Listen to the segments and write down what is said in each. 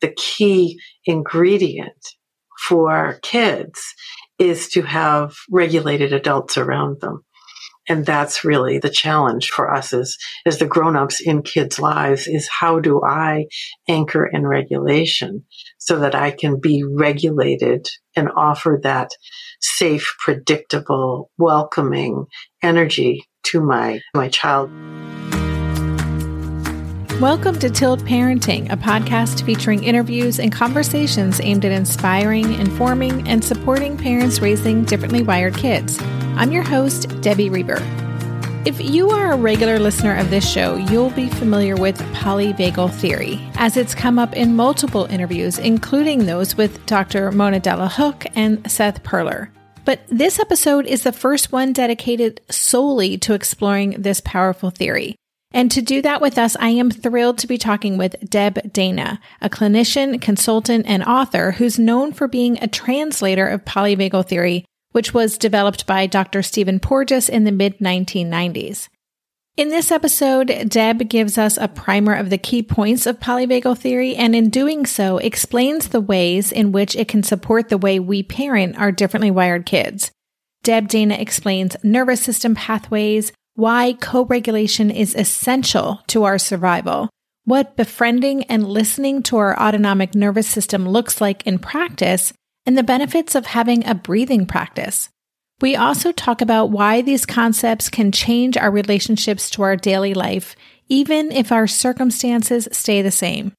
the key ingredient for kids is to have regulated adults around them. And that's really the challenge for us as, as the grown-ups in kids' lives is how do I anchor in regulation so that I can be regulated and offer that safe, predictable, welcoming energy to my, my child. Welcome to Tilt Parenting, a podcast featuring interviews and conversations aimed at inspiring, informing, and supporting parents raising differently wired kids. I'm your host, Debbie Reber. If you are a regular listener of this show, you'll be familiar with polyvagal theory, as it's come up in multiple interviews, including those with Dr. Mona Delahooke and Seth Perler. But this episode is the first one dedicated solely to exploring this powerful theory. And to do that with us, I am thrilled to be talking with Deb Dana, a clinician, consultant, and author who's known for being a translator of polyvagal theory, which was developed by Dr. Stephen Porges in the mid 1990s. In this episode, Deb gives us a primer of the key points of polyvagal theory and in doing so explains the ways in which it can support the way we parent our differently wired kids. Deb Dana explains nervous system pathways, why co regulation is essential to our survival, what befriending and listening to our autonomic nervous system looks like in practice, and the benefits of having a breathing practice. We also talk about why these concepts can change our relationships to our daily life, even if our circumstances stay the same.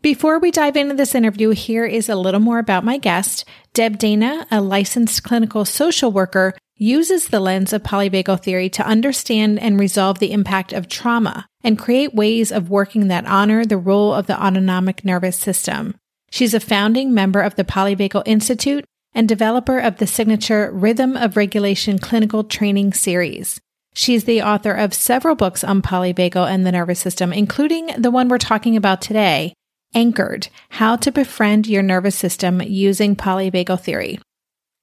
Before we dive into this interview, here is a little more about my guest. Deb Dana, a licensed clinical social worker, uses the lens of polyvagal theory to understand and resolve the impact of trauma and create ways of working that honor the role of the autonomic nervous system. She's a founding member of the Polyvagal Institute and developer of the signature Rhythm of Regulation clinical training series. She's the author of several books on polyvagal and the nervous system, including the one we're talking about today, Anchored How to Befriend Your Nervous System Using Polyvagal Theory.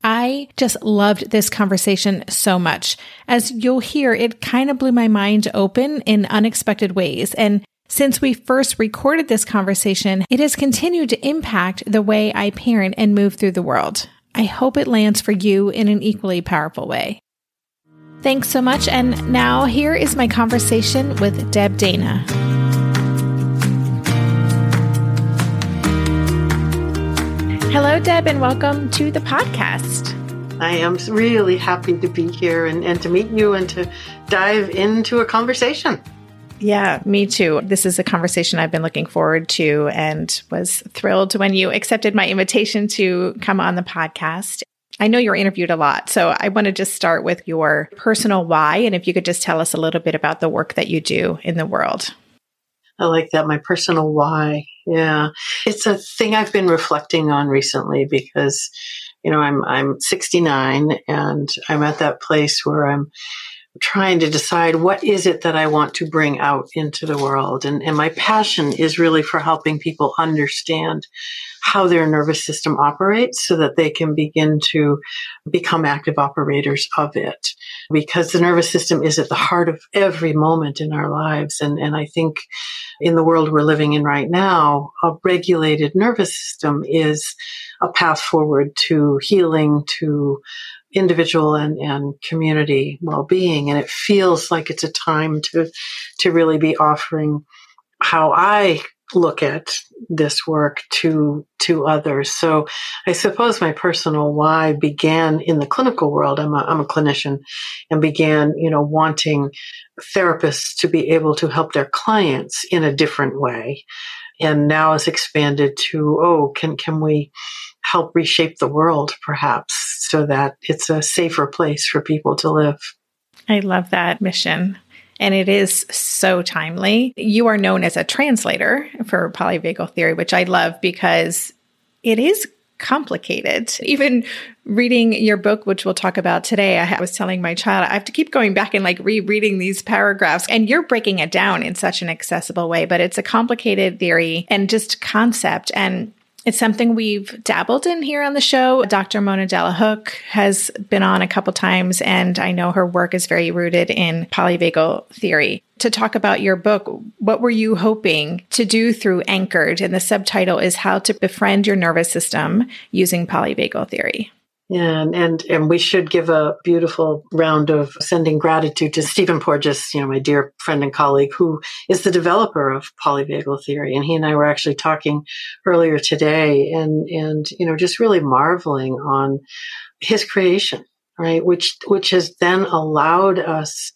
I just loved this conversation so much. As you'll hear, it kind of blew my mind open in unexpected ways. And since we first recorded this conversation, it has continued to impact the way I parent and move through the world. I hope it lands for you in an equally powerful way. Thanks so much. And now here is my conversation with Deb Dana. Hello, Deb, and welcome to the podcast. I am really happy to be here and, and to meet you and to dive into a conversation. Yeah, me too. This is a conversation I've been looking forward to and was thrilled when you accepted my invitation to come on the podcast. I know you're interviewed a lot, so I want to just start with your personal why. And if you could just tell us a little bit about the work that you do in the world. I like that. My personal why. Yeah. It's a thing I've been reflecting on recently because, you know, I'm, I'm 69 and I'm at that place where I'm trying to decide what is it that I want to bring out into the world. And, and my passion is really for helping people understand how their nervous system operates so that they can begin to become active operators of it. Because the nervous system is at the heart of every moment in our lives. And, and I think in the world we're living in right now, a regulated nervous system is a path forward to healing, to individual and, and community well-being. And it feels like it's a time to, to really be offering how I look at this work to to others. So I suppose my personal why began in the clinical world. I'm a, I'm a clinician and began, you know, wanting therapists to be able to help their clients in a different way. And now it's expanded to, oh, can, can we help reshape the world perhaps so that it's a safer place for people to live? I love that mission. And it is so timely. You are known as a translator for polyvagal theory, which I love because it is complicated. Even reading your book, which we'll talk about today, I was telling my child, I have to keep going back and like rereading these paragraphs. And you're breaking it down in such an accessible way, but it's a complicated theory and just concept. And it's something we've dabbled in here on the show. Dr. Mona Delahooke has been on a couple times, and I know her work is very rooted in polyvagal theory. To talk about your book. What were you hoping to do through Anchored? And the subtitle is How to Befriend Your Nervous System Using Polyvagal Theory. Yeah, and, and, and we should give a beautiful round of sending gratitude to Stephen Porges, you know, my dear friend and colleague, who is the developer of polyvagal theory. And he and I were actually talking earlier today and, and, you know, just really marveling on his creation, right? Which, which has then allowed us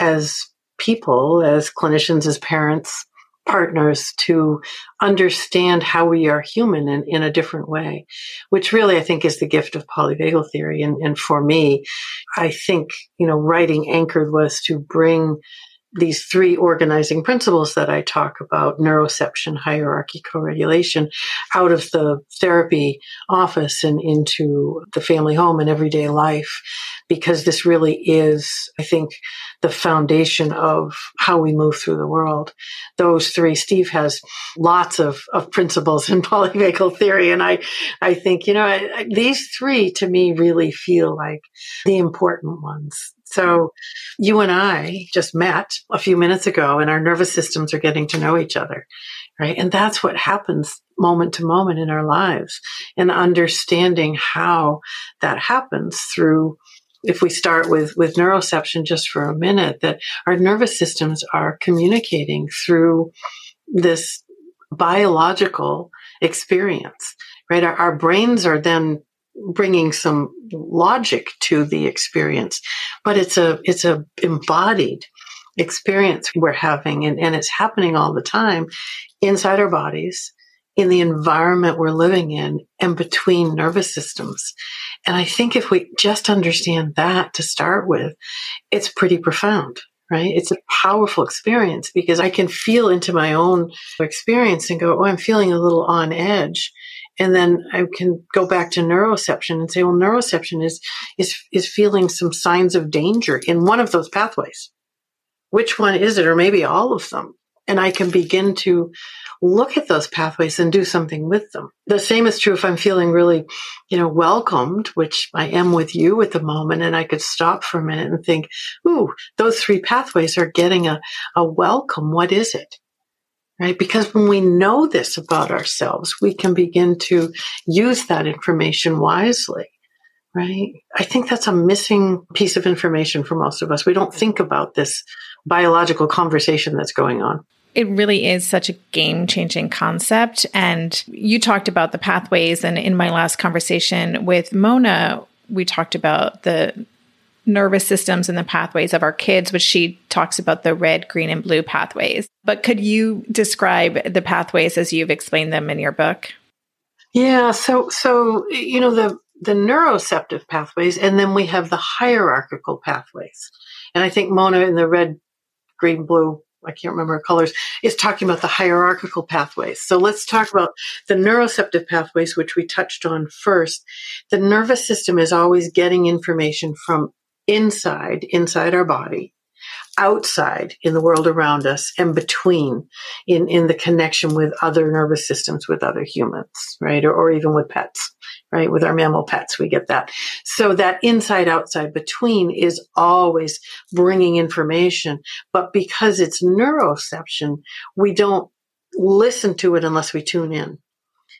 as people, as clinicians, as parents, partners to understand how we are human in, in a different way, which really I think is the gift of polyvagal theory. And, and for me, I think, you know, writing Anchored was to bring these three organizing principles that I talk about neuroception, hierarchy, co regulation out of the therapy office and into the family home and everyday life, because this really is, I think, the foundation of how we move through the world. Those three, Steve has lots of, of principles in polyvagal theory. And I, I think, you know, I, I, these three to me really feel like the important ones so you and I just met a few minutes ago and our nervous systems are getting to know each other, right? And that's what happens moment to moment in our lives and understanding how that happens through if we start with with neuroception just for a minute that our nervous systems are communicating through this biological experience right our, our brains are then bringing some logic to the experience, but it's a, it's a embodied experience we're having and, and it's happening all the time inside our bodies in the environment we're living in and between nervous systems. And I think if we just understand that to start with, it's pretty profound, right? It's a powerful experience because I can feel into my own experience and go, Oh, I'm feeling a little on edge. And then I can go back to neuroception and say, well, neuroception is, is, is feeling some signs of danger in one of those pathways. Which one is it? Or maybe all of them. And I can begin to look at those pathways and do something with them. The same is true if I'm feeling really, you know, welcomed, which I am with you at the moment. And I could stop for a minute and think, ooh, those three pathways are getting a, a welcome. What is it? Right? Because when we know this about ourselves, we can begin to use that information wisely, right? I think that's a missing piece of information for most of us. We don't think about this biological conversation that's going on. It really is such a game changing concept. And you talked about the pathways. And in my last conversation with Mona, we talked about the nervous systems and the pathways of our kids, which she talks about the red, green, and blue pathways. But could you describe the pathways as you've explained them in your book? Yeah, so so you know the the neuroceptive pathways, and then we have the hierarchical pathways. And I think Mona in the red, green, blue, I can't remember her colors, is talking about the hierarchical pathways. So let's talk about the neuroceptive pathways, which we touched on first. The nervous system is always getting information from inside, inside our body, outside in the world around us, and between in, in the connection with other nervous systems, with other humans, right? Or, or even with pets, right? With our mammal pets, we get that. So that inside, outside, between is always bringing information. But because it's neuroception, we don't listen to it unless we tune in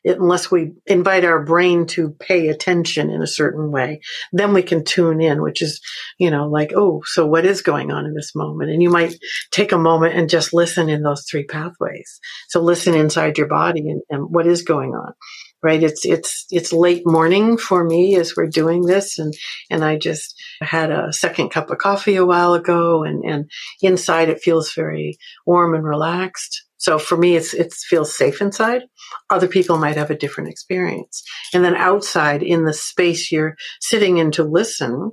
unless we invite our brain to pay attention in a certain way, then we can tune in, which is, you know, like, oh, so what is going on in this moment? And you might take a moment and just listen in those three pathways. So listen inside your body and, and what is going on right it's it's it's late morning for me as we're doing this and and i just had a second cup of coffee a while ago and and inside it feels very warm and relaxed so for me, it's, it feels safe inside. Other people might have a different experience. And then outside in the space you're sitting in to listen,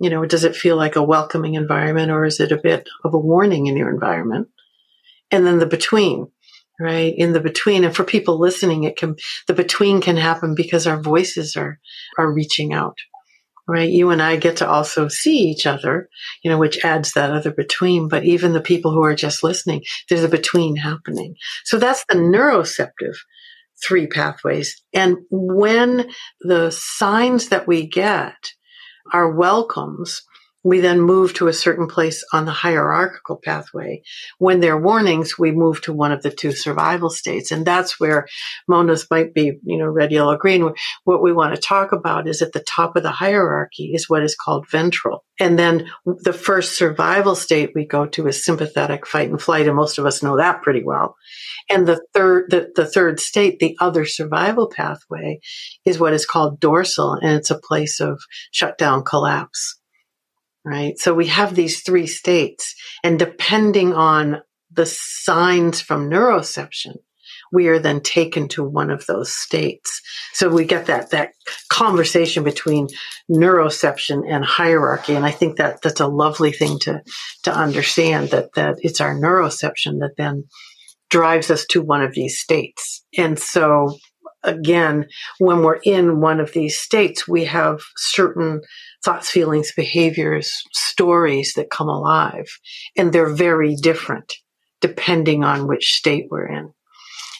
you know, does it feel like a welcoming environment or is it a bit of a warning in your environment? And then the between, right? In the between. And for people listening, it can, the between can happen because our voices are, are reaching out right? You and I get to also see each other, you know, which adds that other between. But even the people who are just listening, there's a between happening. So that's the neuroceptive three pathways. And when the signs that we get are welcomes, we then move to a certain place on the hierarchical pathway. When there are warnings, we move to one of the two survival states. And that's where Mona's might be, you know, red, yellow, green. What we want to talk about is at the top of the hierarchy is what is called ventral. And then the first survival state we go to is sympathetic fight and flight. And most of us know that pretty well. And the third, the, the third state, the other survival pathway is what is called dorsal. And it's a place of shutdown collapse right? So we have these three states and depending on the signs from neuroception, we are then taken to one of those states. So we get that, that conversation between neuroception and hierarchy. And I think that that's a lovely thing to, to understand that, that it's our neuroception that then drives us to one of these states. And so again, when we're in one of these states, we have certain thoughts, feelings, behaviors, stories that come alive. And they're very different depending on which state we're in.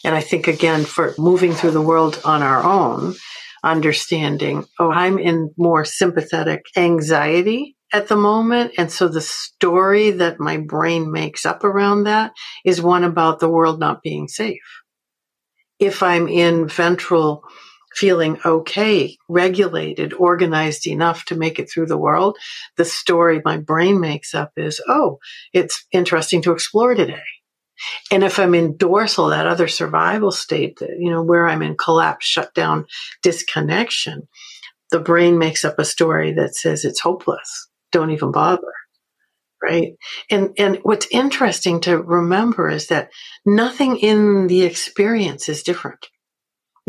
And I think again, for moving through the world on our own, understanding, oh, I'm in more sympathetic anxiety at the moment. And so the story that my brain makes up around that is one about the world not being safe. If I'm in ventral feeling okay, regulated, organized enough to make it through the world, the story my brain makes up is, oh, it's interesting to explore today. And if I'm in dorsal, that other survival state, that, you know, where I'm in collapse, shutdown, disconnection, the brain makes up a story that says it's hopeless. Don't even bother. Right. And, and what's interesting to remember is that nothing in the experience is different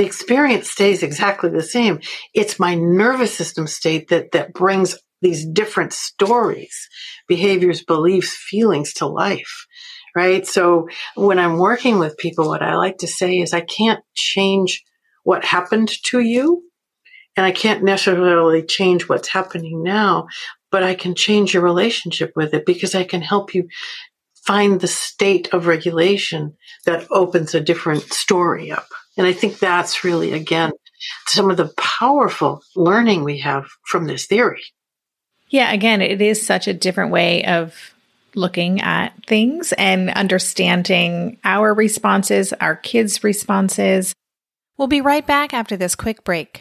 the experience stays exactly the same. It's my nervous system state that, that brings these different stories, behaviors, beliefs, feelings to life. Right. So when I'm working with people, what I like to say is I can't change what happened to you. And I can't necessarily change what's happening now, but I can change your relationship with it because I can help you find the state of regulation that opens a different story up. And I think that's really, again, some of the powerful learning we have from this theory. Yeah, again, it is such a different way of looking at things and understanding our responses, our kids' responses. We'll be right back after this quick break.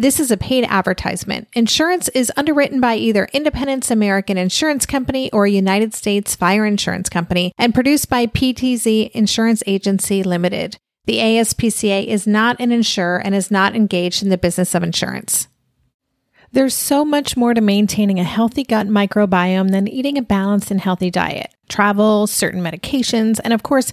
This is a paid advertisement. Insurance is underwritten by either Independence American Insurance Company or United States Fire Insurance Company and produced by PTZ Insurance Agency Limited. The ASPCA is not an insurer and is not engaged in the business of insurance. There's so much more to maintaining a healthy gut microbiome than eating a balanced and healthy diet. Travel, certain medications, and of course,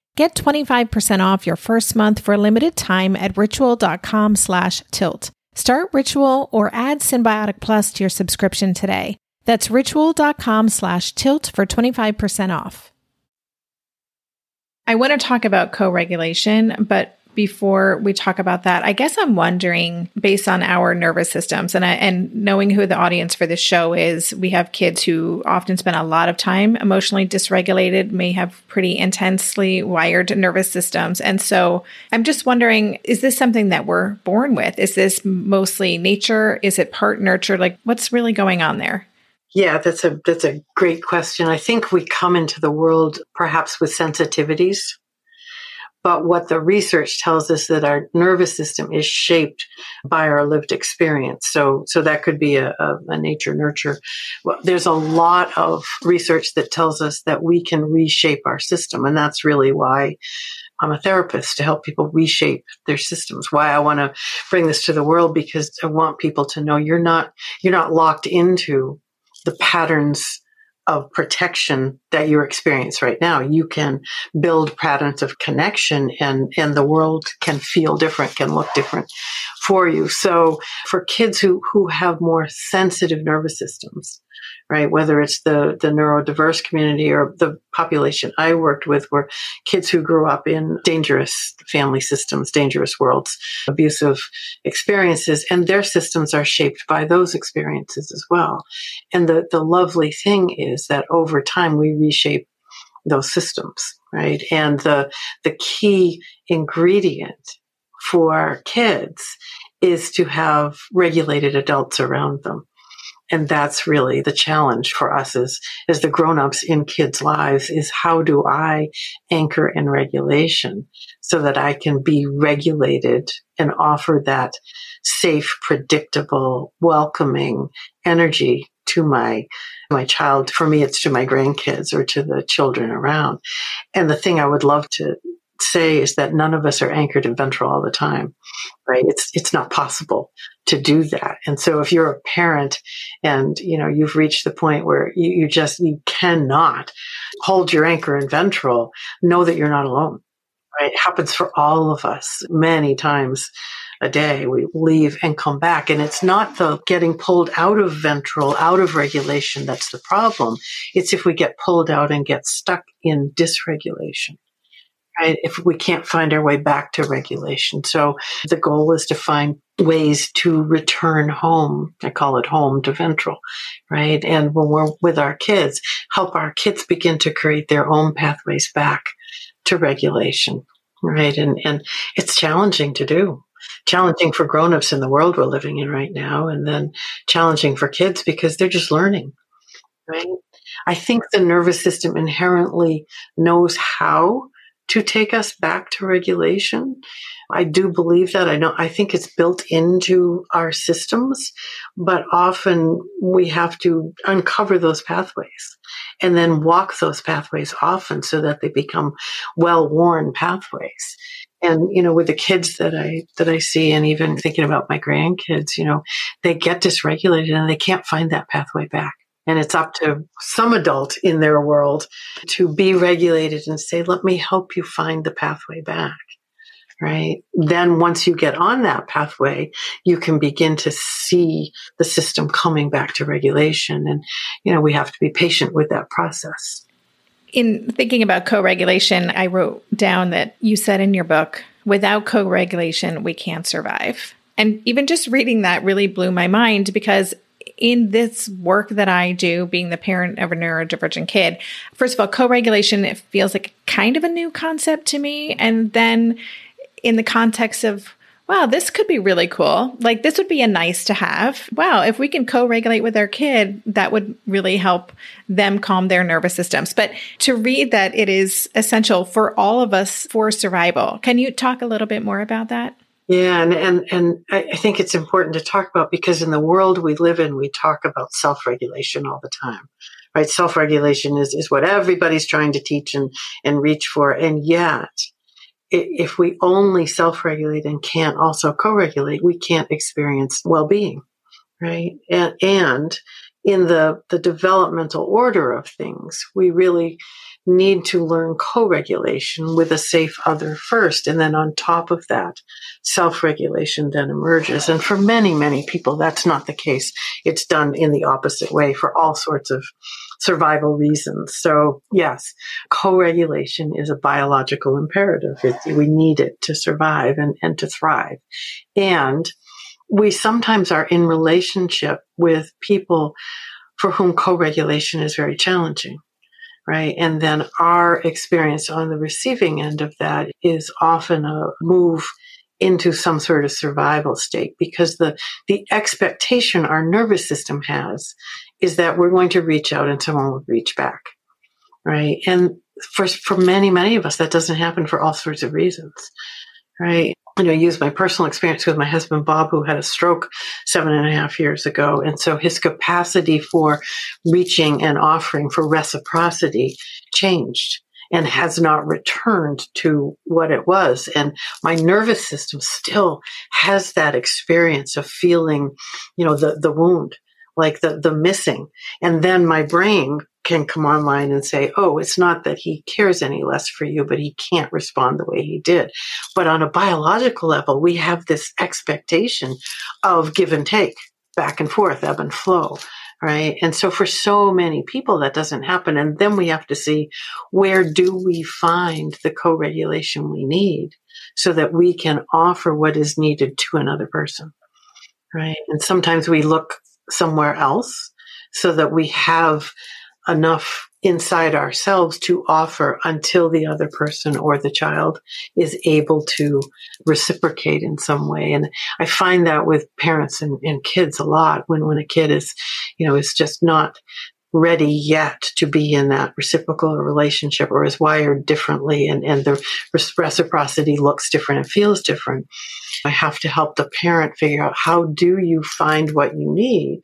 Get 25% off your first month for a limited time at ritual.com slash tilt. Start Ritual or add Synbiotic Plus to your subscription today. That's ritual.com slash tilt for 25% off. I want to talk about co regulation, but before we talk about that, I guess I'm wondering, based on our nervous systems and, I, and knowing who the audience for this show is, we have kids who often spend a lot of time emotionally dysregulated, may have pretty intensely wired nervous systems. And so I'm just wondering, is this something that we're born with? Is this mostly nature? Is it part nurture? Like, what's really going on there? Yeah, that's a that's a great question. I think we come into the world perhaps with sensitivities but what the research tells us that our nervous system is shaped by our lived experience. So, so that could be a, a, a nature nurture. Well, there's a lot of research that tells us that we can reshape our system. And that's really why I'm a therapist to help people reshape their systems. Why I want to bring this to the world because I want people to know you're not, you're not locked into the patterns of protection that you experience right now. You can build patterns of connection and, and the world can feel different, can look different for you. So for kids who, who have more sensitive nervous systems, right? Whether it's the, the neurodiverse community or the population I worked with were kids who grew up in dangerous family systems, dangerous worlds, abusive experiences, and their systems are shaped by those experiences as well. And the, the lovely thing is that over time we reshape those systems, right? And the, the key ingredient for kids is to have regulated adults around them and that's really the challenge for us as, as the grown-ups in kids' lives is how do I anchor in regulation so that I can be regulated and offer that safe, predictable, welcoming energy to my my child. For me it's to my grandkids or to the children around. And the thing i would love to say is that none of us are anchored in ventral all the time, right? It's, it's not possible to do that. And so if you're a parent and, you know, you've reached the point where you, you just, you cannot hold your anchor in ventral, know that you're not alone, right? It happens for all of us many times a day. We leave and come back. And it's not the getting pulled out of ventral, out of regulation that's the problem. It's if we get pulled out and get stuck in dysregulation? If we can't find our way back to regulation. So the goal is to find ways to return home. I call it home to ventral, right? And when we're with our kids, help our kids begin to create their own pathways back to regulation, right? And, and it's challenging to do. Challenging for grown-ups in the world we're living in right now, and then challenging for kids because they're just learning, right? I think the nervous system inherently knows how to take us back to regulation. I do believe that. I know, I think it's built into our systems, but often we have to uncover those pathways and then walk those pathways often so that they become well worn pathways. And, you know, with the kids that I, that I see and even thinking about my grandkids, you know, they get dysregulated and they can't find that pathway back. And it's up to some adult in their world to be regulated and say, let me help you find the pathway back. Right. Then once you get on that pathway, you can begin to see the system coming back to regulation. And, you know, we have to be patient with that process. In thinking about co regulation, I wrote down that you said in your book, without co regulation, we can't survive. And even just reading that really blew my mind because in this work that I do, being the parent of a neurodivergent kid, first of all, co regulation, it feels like kind of a new concept to me. And then in the context of, wow, this could be really cool. Like, this would be a nice to have. Wow, if we can co regulate with our kid, that would really help them calm their nervous systems. But to read that it is essential for all of us for survival, can you talk a little bit more about that? Yeah, and, and, and I think it's important to talk about because in the world we live in, we talk about self regulation all the time, right? Self-regulation is, is what everybody's trying to teach and, and reach for. And yet, if we only self-regulate and can't also co-regulate, we can't experience well-being, right? And, and in the, the developmental order of things, we really need to learn co-regulation with a safe other first. And then on top of that, self-regulation then emerges. And for many, many people, that's not the case. It's done in the opposite way for all sorts of survival reasons. So yes, co-regulation is a biological imperative. We need it to survive and, and to thrive. And we sometimes are in relationship with people for whom co-regulation is very challenging right? And then our experience on the receiving end of that is often a move into some sort of survival state because the, the expectation our nervous system has is that we're going to reach out and someone will reach back, right? And for, for many, many of us, that doesn't happen for all sorts of reasons, right? You know, use my personal experience with my husband, Bob, who had a stroke seven and a half years ago. And so his capacity for reaching and offering for reciprocity changed and has not returned to what it was. And my nervous system still has that experience of feeling, you know, the, the wound, like the, the missing. And then my brain can come online and say, oh, it's not that he cares any less for you, but he can't respond the way he did. But on a biological level, we have this expectation of give and take, back and forth, ebb and flow. Right. And so for so many people, that doesn't happen. And then we have to see where do we find the co-regulation we need so that we can offer what is needed to another person. Right. And sometimes we look somewhere else so that we have enough inside ourselves to offer until the other person or the child is able to reciprocate in some way. And I find that with parents and, and kids a lot when, when a kid is, you know, is just not ready yet to be in that reciprocal relationship or is wired differently and, and the reciprocity looks different and feels different. I have to help the parent figure out how do you find what you need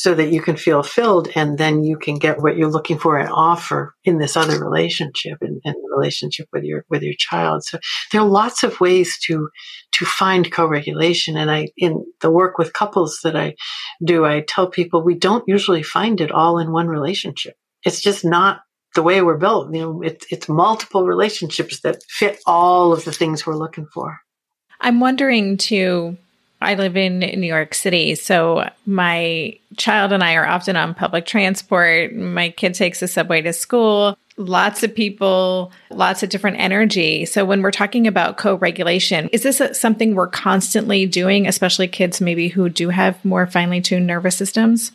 so that you can feel filled and then you can get what you're looking for and offer in this other relationship and, and relationship with your with your child. So there are lots of ways to to find co-regulation. And i in the work with couples that i do i tell people we don't usually find it all in one relationship. It's just not the way we're built. You know it, it's multiple relationships that fit all of the things we're looking for. I'm wondering too I live in New York City, so my child and I are often on public transport. My kid takes the subway to school. Lots of people, lots of different energy. So when we're talking about co-regulation, is this something we're constantly doing, especially kids maybe who do have more finely tuned nervous systems?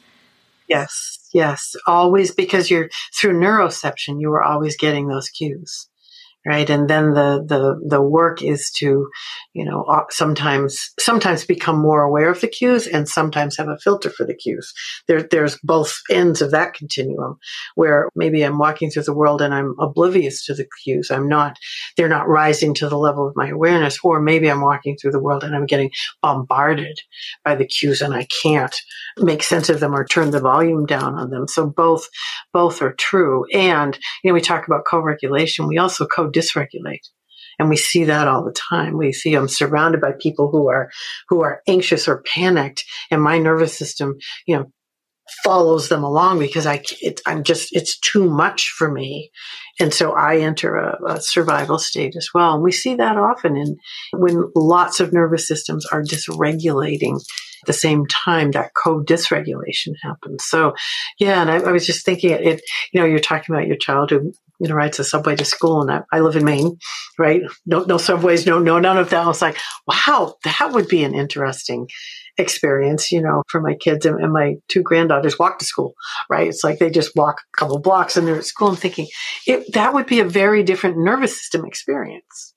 Yes, yes, always because you're through neuroception, you are always getting those cues right? And then the the the work is to you know uh, sometimes sometimes become more aware of the cues and sometimes have a filter for the cues. There there's both ends of that continuum where maybe i'm walking through the world and i'm oblivious to the cues. I'm not they're not rising to the level of my awareness. Or maybe i'm walking through the world and i'm getting bombarded by the cues and i can't make sense of them or turn the volume down on them. So both both are true. And you know we talk about co-regulation. We also co dysregulate. And we see that all the time. We see I'm surrounded by people who are, who are anxious or panicked and my nervous system, you know, follows them along because I, it, I'm just, it's too much for me. And so I enter a, a, survival state as well. And we see that often in when lots of nervous systems are dysregulating at the same time, that co-dysregulation happens. So yeah, and I, I was just thinking it, you know, you're talking about your child who you know, rides a subway to school. And I, I, live in Maine, right? No, no subways, no, no, none of that. I was like, wow, that would be an interesting experience, you know, for my kids and, and my two granddaughters walk to school, right? It's like they just walk a couple blocks and they're at school. I'm thinking it, that would be a very different nervous system experience,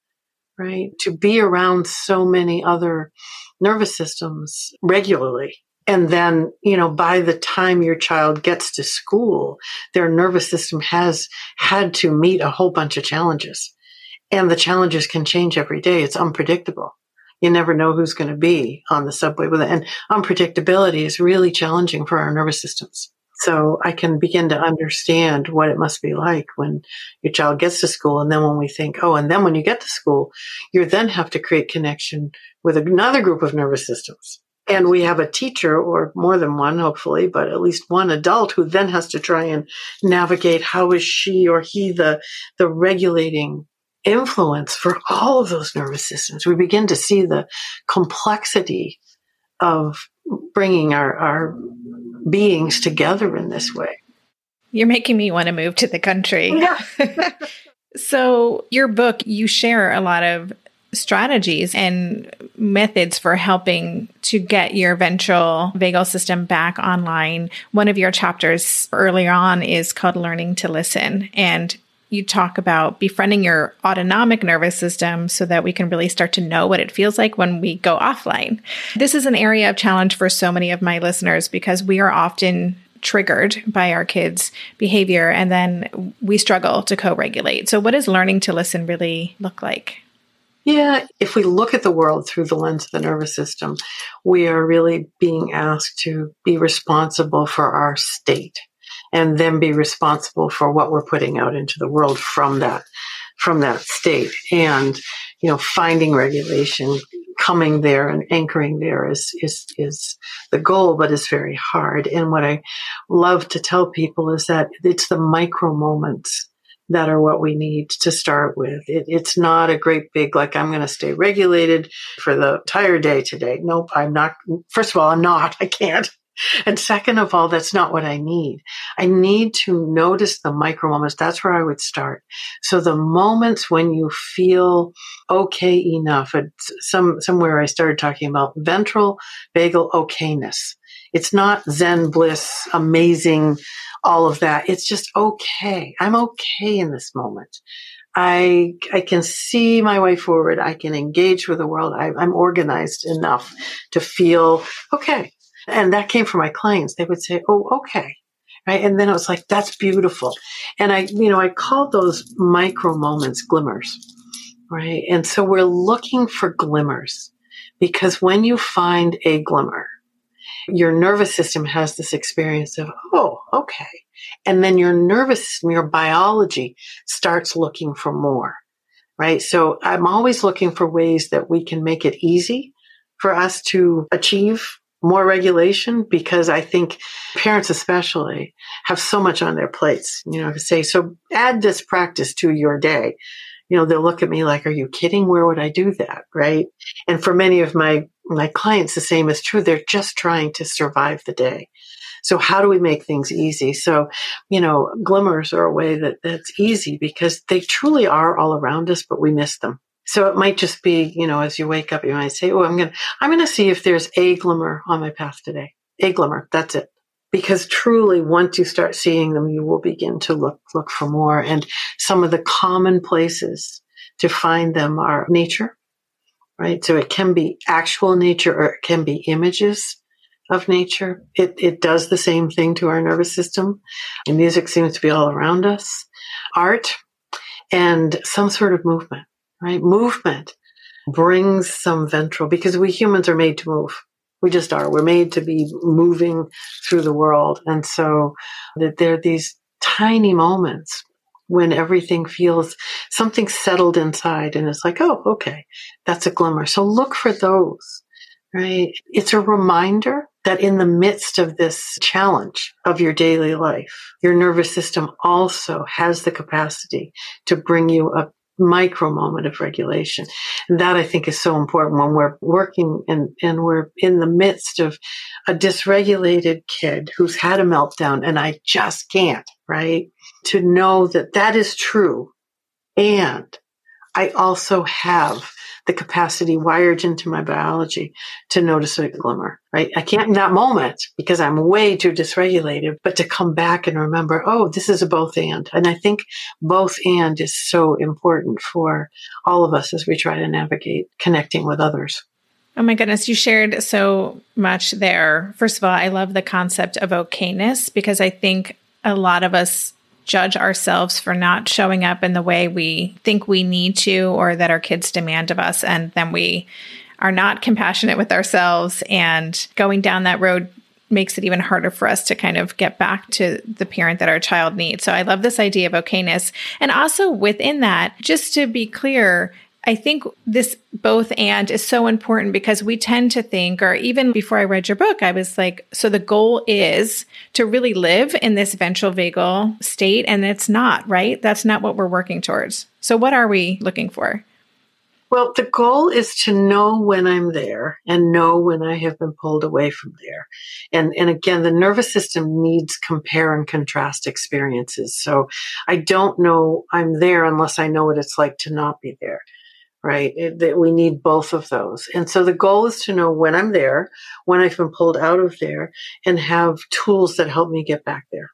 right? To be around so many other nervous systems regularly and then, you know, by the time your child gets to school, their nervous system has had to meet a whole bunch of challenges. And the challenges can change every day. It's unpredictable. You never know who's going to be on the subway with it. And unpredictability is really challenging for our nervous systems. So I can begin to understand what it must be like when your child gets to school. And then when we think, oh, and then when you get to school, you then have to create connection with another group of nervous systems. And we have a teacher or more than one, hopefully, but at least one adult who then has to try and navigate how is she or he the, the regulating influence for all of those nervous systems. We begin to see the complexity of bringing our, our beings together in this way. You're making me want to move to the country. Yeah. so, your book, you share a lot of strategies and methods for helping to get your ventral vagal system back online. One of your chapters earlier on is called Learning to Listen. And you talk about befriending your autonomic nervous system so that we can really start to know what it feels like when we go offline. This is an area of challenge for so many of my listeners because we are often triggered by our kids' behavior and then we struggle to co regulate. So, what does learning to listen really look like? Yeah, if we look at the world through the lens of the nervous system, we are really being asked to be responsible for our state and then be responsible for what we're putting out into the world from that from that state. And you know finding regulation coming there and anchoring there is is is the goal but it's very hard. And what i love to tell people is that it's the micro moments that are what we need to start with. It, it's not a great big, like, I'm going to stay regulated for the entire day today. Nope, I'm not. First of all, I'm not. I can't. And second of all, that's not what I need. I need to notice the micro moments. That's where I would start. So the moments when you feel okay enough, It's some, somewhere I started talking about ventral vagal okayness. It's not Zen bliss, amazing, all of that. It's just okay. I'm okay in this moment. I I can see my way forward. I can engage with the world. I, I'm organized enough to feel okay. And that came from my clients. They would say, Oh, okay. Right. And then it was like, that's beautiful. And I, you know, I called those micro moments glimmers. Right. And so we're looking for glimmers because when you find a glimmer, your nervous system has this experience of, oh, okay. And then your nervous system, your biology starts looking for more, right? So I'm always looking for ways that we can make it easy for us to achieve more regulation because I think parents especially have so much on their plates, you know, to say, so add this practice to your day. You know, they'll look at me like, are you kidding? Where would I do that? Right. And for many of my, my clients, the same is true. They're just trying to survive the day. So how do we make things easy? So, you know, glimmers are a way that that's easy because they truly are all around us, but we miss them. So it might just be, you know, as you wake up, you might say, "Oh, I'm gonna, I'm gonna see if there's a glimmer on my path today. A glimmer. That's it." Because truly, once you start seeing them, you will begin to look look for more. And some of the common places to find them are nature, right? So it can be actual nature, or it can be images of nature. It it does the same thing to our nervous system. And music seems to be all around us. Art and some sort of movement right? Movement brings some ventral because we humans are made to move. We just are. We're made to be moving through the world. And so that there are these tiny moments when everything feels something settled inside and it's like, oh, okay, that's a glimmer. So look for those, right? It's a reminder that in the midst of this challenge of your daily life, your nervous system also has the capacity to bring you a micro moment of regulation. And that I think is so important when we're working and, and we're in the midst of a dysregulated kid who's had a meltdown and I just can't, right? To know that that is true. And I also have the capacity wired into my biology to notice a glimmer, right? I can't in that moment because I'm way too dysregulated, but to come back and remember, oh, this is a both and. And I think both and is so important for all of us as we try to navigate connecting with others. Oh my goodness, you shared so much there. First of all, I love the concept of okayness because I think a lot of us judge ourselves for not showing up in the way we think we need to or that our kids demand of us. And then we are not compassionate with ourselves and going down that road makes it even harder for us to kind of get back to the parent that our child needs. So I love this idea of okayness. And also within that, just to be clear, I think this both and is so important because we tend to think, or even before I read your book, I was like, so the goal is to really live in this ventral vagal state. And it's not, right? That's not what we're working towards. So, what are we looking for? Well, the goal is to know when I'm there and know when I have been pulled away from there. And, and again, the nervous system needs compare and contrast experiences. So I don't know I'm there unless I know what it's like to not be there. Right. It, that we need both of those. And so the goal is to know when I'm there, when I've been pulled out of there and have tools that help me get back there.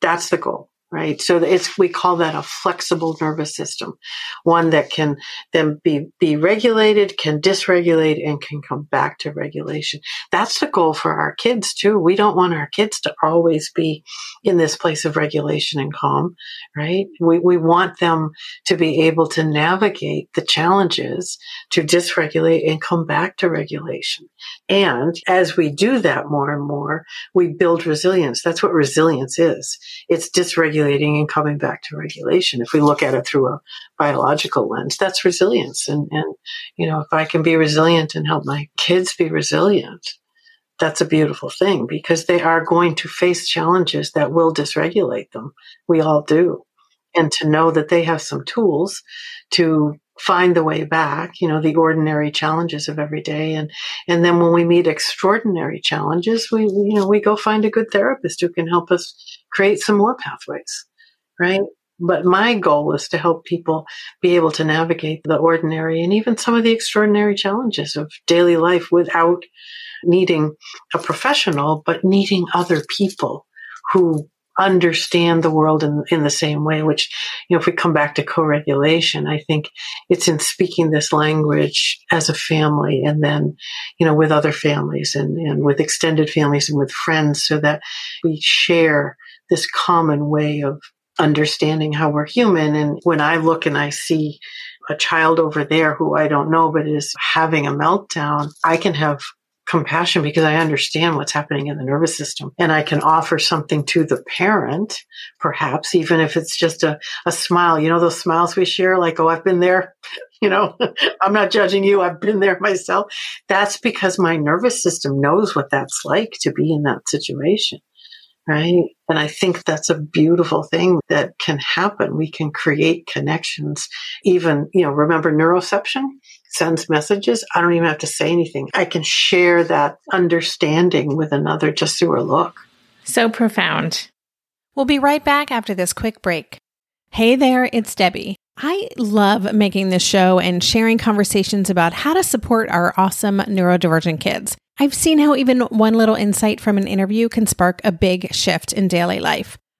That's the goal right? So it's, we call that a flexible nervous system, one that can then be, be regulated, can dysregulate and can come back to regulation. That's the goal for our kids too. We don't want our kids to always be in this place of regulation and calm, right? We, we want them to be able to navigate the challenges to dysregulate and come back to regulation. And as we do that more and more, we build resilience. That's what resilience is. It's dysregulation regulating and coming back to regulation. If we look at it through a biological lens, that's resilience. And, and, you know, if I can be resilient and help my kids be resilient, that's a beautiful thing because they are going to face challenges that will dysregulate them. We all do. And to know that they have some tools to find the way back, you know, the ordinary challenges of every day. And, and then when we meet extraordinary challenges, we, you know, we go find a good therapist who can help us create some more pathways, right? But my goal is to help people be able to navigate the ordinary and even some of the extraordinary challenges of daily life without needing a professional, but needing other people who understand the world in, in the same way, which, you know, if we come back to co-regulation, I think it's in speaking this language as a family and then, you know, with other families and, and with extended families and with friends so that we share this common way of understanding how we're human. And when I look and I see a child over there who I don't know, but is having a meltdown, I can have compassion because I understand what's happening in the nervous system and I can offer something to the parent, perhaps, even if it's just a, a smile. You know, those smiles we share, like, oh, I've been there. You know, I'm not judging you. I've been there myself. That's because my nervous system knows what that's like to be in that situation right? And I think that's a beautiful thing that can happen. We can create connections. Even, you know, remember neuroception sends messages. I don't even have to say anything. I can share that understanding with another just through a look. So profound. We'll be right back after this quick break. Hey there, it's Debbie. I love making this show and sharing conversations about how to support our awesome neurodivergent kids. I've seen how even one little insight from an interview can spark a big shift in daily life.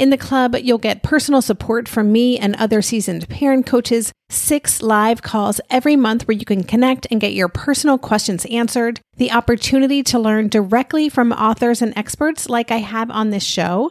In the club, you'll get personal support from me and other seasoned parent coaches, six live calls every month where you can connect and get your personal questions answered, the opportunity to learn directly from authors and experts like I have on this show,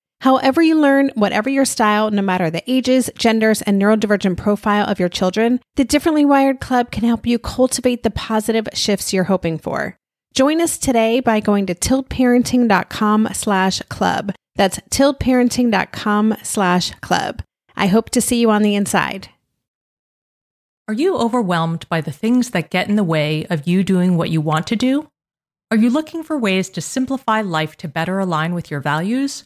However, you learn, whatever your style, no matter the ages, genders, and neurodivergent profile of your children, the Differently Wired Club can help you cultivate the positive shifts you're hoping for. Join us today by going to tiltparenting.com slash club. That's tiltparenting.com slash club. I hope to see you on the inside. Are you overwhelmed by the things that get in the way of you doing what you want to do? Are you looking for ways to simplify life to better align with your values?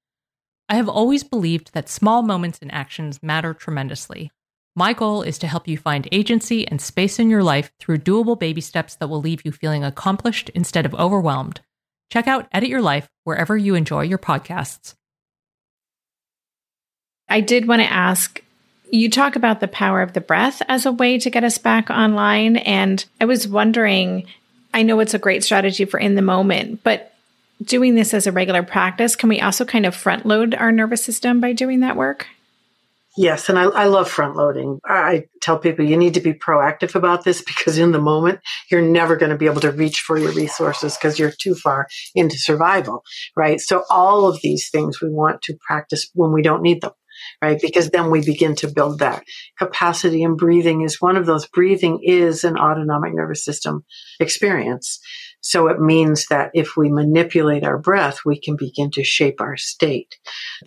I have always believed that small moments and actions matter tremendously. My goal is to help you find agency and space in your life through doable baby steps that will leave you feeling accomplished instead of overwhelmed. Check out Edit Your Life wherever you enjoy your podcasts. I did want to ask you talk about the power of the breath as a way to get us back online. And I was wondering, I know it's a great strategy for in the moment, but doing this as a regular practice, can we also kind of front load our nervous system by doing that work? Yes, and I, I, love front loading. I tell people you need to be proactive about this because in the moment, you're never going to be able to reach for your resources because you're too far into survival, right? So all of these things we want to practice when we don't need them, right? Because then we begin to build that capacity and breathing is one of those. Breathing is an autonomic nervous system experience. So it means that if we manipulate our breath, we can begin to shape our state.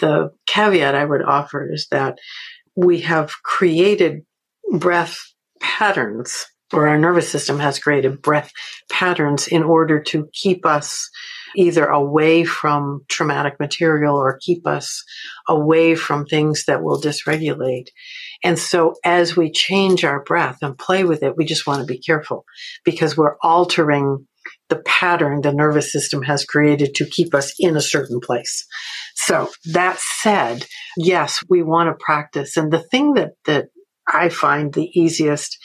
The caveat I would offer is that we have created breath patterns or our nervous system has created breath patterns in order to keep us either away from traumatic material or keep us away from things that will dysregulate. And so as we change our breath and play with it, we just want to be careful because we're altering the pattern the nervous system has created to keep us in a certain place. So that said, yes, we want to practice. And the thing that, that I find the easiest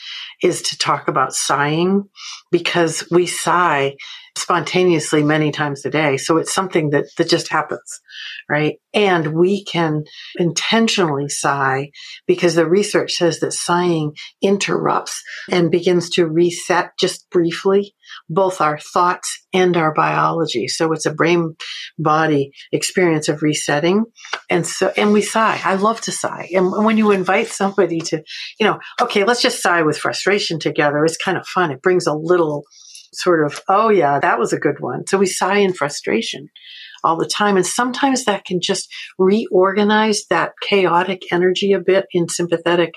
is to talk about sighing because we sigh spontaneously many times a day. So it's something that, that just happens, right? And we can intentionally sigh because the research says that sighing interrupts and begins to reset just briefly both our thoughts and our biology. So it's a brain body experience of resetting. And so, and we sigh. I love to sigh. And when you invite somebody to, you know, okay, let's just sigh with frustration together, it's kind of fun. It brings a little sort of, oh yeah, that was a good one. So we sigh in frustration all the time. And sometimes that can just reorganize that chaotic energy a bit in sympathetic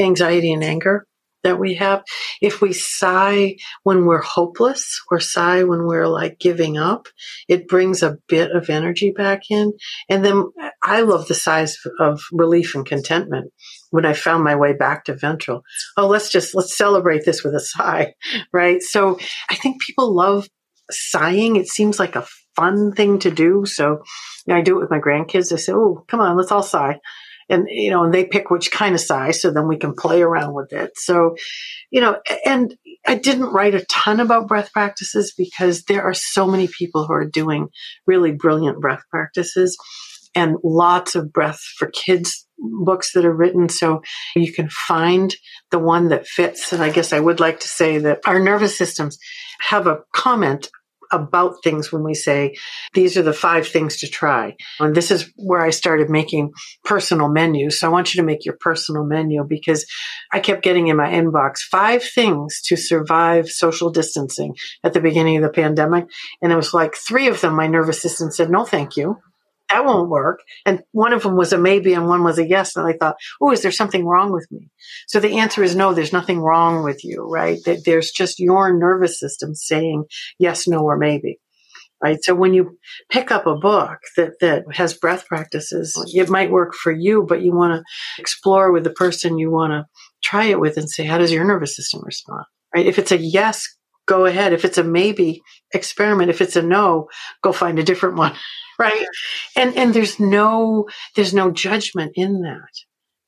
anxiety and anger that we have. If we sigh when we're hopeless or sigh when we're like giving up, it brings a bit of energy back in. And then I love the sighs of relief and contentment when I found my way back to ventral. Oh, let's just, let's celebrate this with a sigh, right? So I think people love sighing. It seems like a fun thing to do. So I do it with my grandkids. I say, Oh, come on, let's all sigh and you know, and they pick which kind of sighs, so then we can play around with it. So, you know, and I didn't write a ton about breath practices because there are so many people who are doing really brilliant breath practices and lots of breath for kids books that are written so you can find the one that fits and i guess i would like to say that our nervous systems have a comment about things when we say these are the five things to try. And this is where I started making personal menus. So I want you to make your personal menu because I kept getting in my inbox five things to survive social distancing at the beginning of the pandemic. And it was like three of them, my nervous system said, no, thank you that won't work. And one of them was a maybe and one was a yes. And I thought, oh, is there something wrong with me? So the answer is no, there's nothing wrong with you, right? That there's just your nervous system saying yes, no, or maybe. Right. So when you pick up a book that, that has breath practices, it might work for you, but you want to explore with the person you want to try it with and say, how does your nervous system respond? Right. If it's a yes, go ahead. If it's a maybe, experiment. If it's a no, go find a different one. right and and there's no there's no judgment in that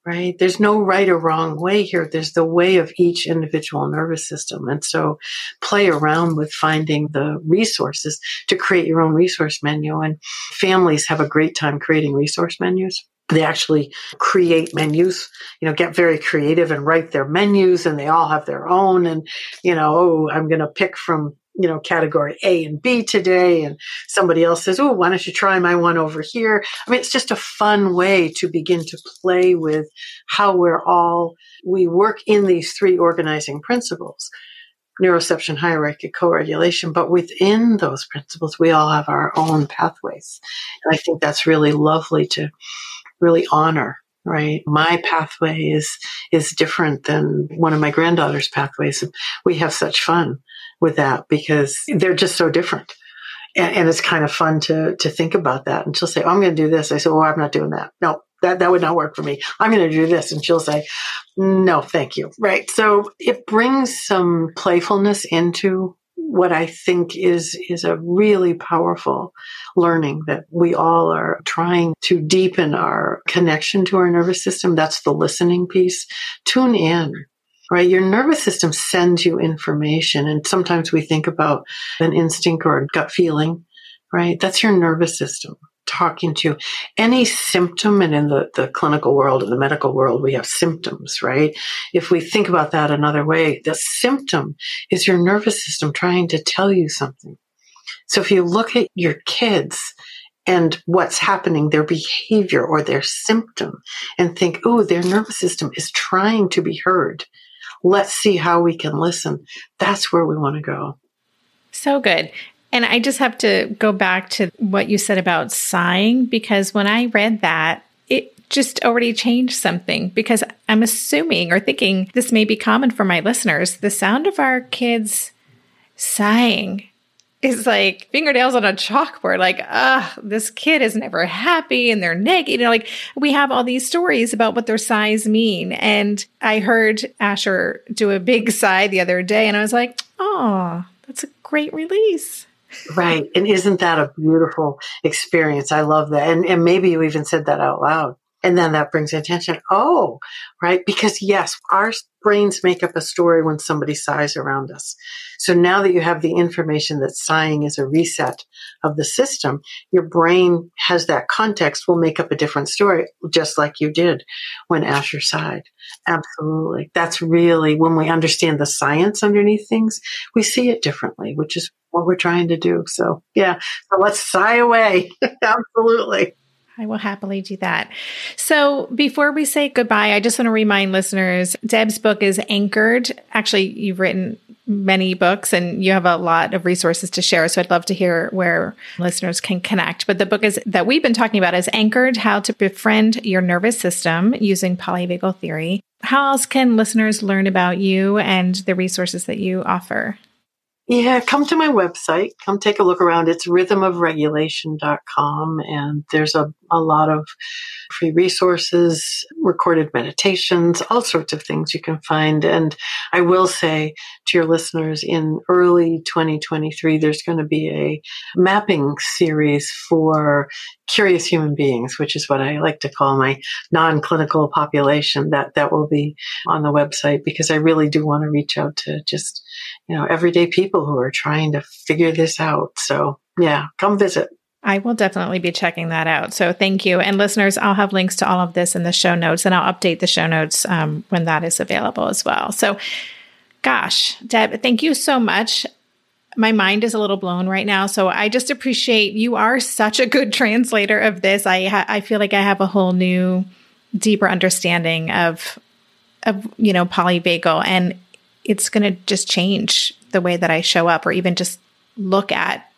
right there's no right or wrong way here there's the way of each individual nervous system and so play around with finding the resources to create your own resource menu and families have a great time creating resource menus they actually create menus, you know, get very creative and write their menus and they all have their own. And, you know, oh, I'm going to pick from you know, category A and B today. And somebody else says, Oh, why don't you try my one over here? I mean, it's just a fun way to begin to play with how we're all, we work in these three organizing principles neuroception, hierarchy, co-regulation, but within those principles, we all have our own pathways. And I think that's really lovely to really honor right my pathway is is different than one of my granddaughter's pathways we have such fun with that because they're just so different and, and it's kind of fun to to think about that and she'll say oh, i'm going to do this i say oh i'm not doing that no that, that would not work for me. I'm going to do this. And she'll say, no, thank you. Right. So it brings some playfulness into what I think is, is a really powerful learning that we all are trying to deepen our connection to our nervous system. That's the listening piece. Tune in right? Your nervous system sends you information. And sometimes we think about an instinct or a gut feeling, right? That's your nervous system talking to any symptom and in the, the clinical world in the medical world we have symptoms right? If we think about that another way the symptom is your nervous system trying to tell you something. So if you look at your kids and what's happening their behavior or their symptom and think oh their nervous system is trying to be heard. Let's see how we can listen. That's where we want to go. So good. And I just have to go back to what you said about sighing because when I read that, it just already changed something because I'm assuming or thinking this may be common for my listeners. The sound of our kids sighing is like fingernails on a chalkboard. Like, ah, this kid is never happy and they're negative. You know, like we have all these stories about what their sighs mean. And I heard Asher do a big sigh the other day and I was like, oh, that's a great release. Right. And isn't that a beautiful experience? I love that. And, and maybe you even said that out loud. And then that brings attention. Oh, right. Because yes, our brains make up a story when somebody sighs around us. So now that you have the information that sighing is a reset of the system, your brain has that context will make up a different story, just like you did when Asher sighed. Absolutely. That's really when we understand the science underneath things, we see it differently, which is what we're trying to do. So yeah, so let's sigh away. Absolutely. I will happily do that. So before we say goodbye, I just want to remind listeners Deb's book is anchored. Actually, you've written many books and you have a lot of resources to share. So I'd love to hear where listeners can connect. But the book is that we've been talking about is anchored how to befriend your nervous system using polyvagal theory. How else can listeners learn about you and the resources that you offer? Yeah, come to my website. Come take a look around. It's rhythmofregulation.com. And there's a, a lot of free resources, recorded meditations, all sorts of things you can find. And I will say to your listeners in early 2023, there's going to be a mapping series for curious human beings, which is what I like to call my non-clinical population that, that will be on the website because I really do want to reach out to just you know, everyday people who are trying to figure this out. So yeah, come visit. I will definitely be checking that out. So thank you. And listeners, I'll have links to all of this in the show notes and I'll update the show notes um, when that is available as well. So, gosh, Deb, thank you so much. My mind is a little blown right now. So I just appreciate you are such a good translator of this. I, ha- I feel like I have a whole new, deeper understanding of, of, you know, polyvagal. And it's going to just change the way that I show up or even just look at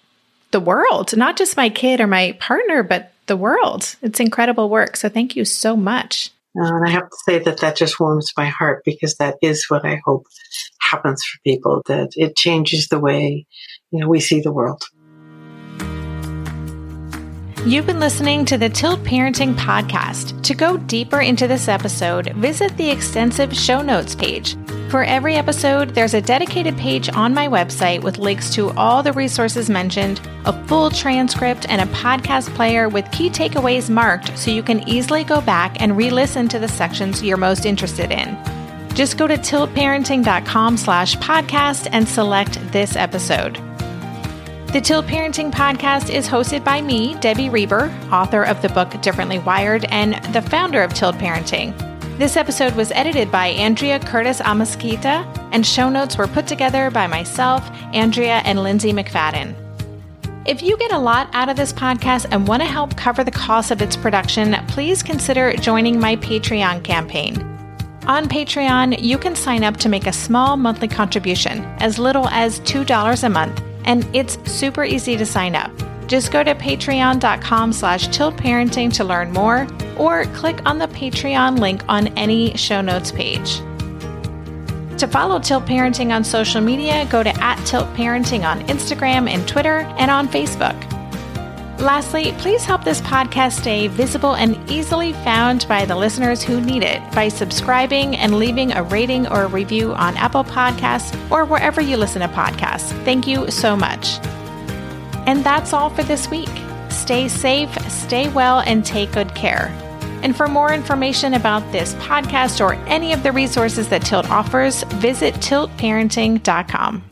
the world, not just my kid or my partner, but the world. It's incredible work. So thank you so much. Uh, and I have to say that that just warms my heart because that is what I hope happens for people, that it changes the way, you know, we see the world. You've been listening to the Tilt Parenting Podcast. To go deeper into this episode, visit the extensive show notes page. For every episode, there's a dedicated page on my website with links to all the resources mentioned, a full transcript, and a podcast player with key takeaways marked so you can easily go back and re-listen to the sections you're most interested in. Just go to tiltparenting.com slash podcast and select this episode. The Tilt Parenting Podcast is hosted by me, Debbie Reber, author of the book Differently Wired and the founder of Tilt Parenting. This episode was edited by Andrea Curtis Amasquita, and show notes were put together by myself, Andrea, and Lindsay McFadden. If you get a lot out of this podcast and want to help cover the cost of its production, please consider joining my Patreon campaign. On Patreon, you can sign up to make a small monthly contribution, as little as $2 a month, and it's super easy to sign up. Just go to patreon.com slash tiltparenting to learn more, or click on the Patreon link on any show notes page. To follow Tilt Parenting on social media, go to at Tilt Parenting on Instagram and Twitter and on Facebook. Lastly, please help this podcast stay visible and easily found by the listeners who need it by subscribing and leaving a rating or a review on Apple Podcasts or wherever you listen to podcasts. Thank you so much. And that's all for this week. Stay safe, stay well, and take good care. And for more information about this podcast or any of the resources that Tilt offers, visit tiltparenting.com.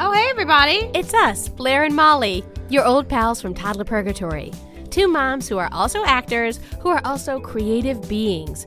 Oh, hey, everybody. It's us, Blair and Molly, your old pals from Toddler Purgatory. Two moms who are also actors, who are also creative beings,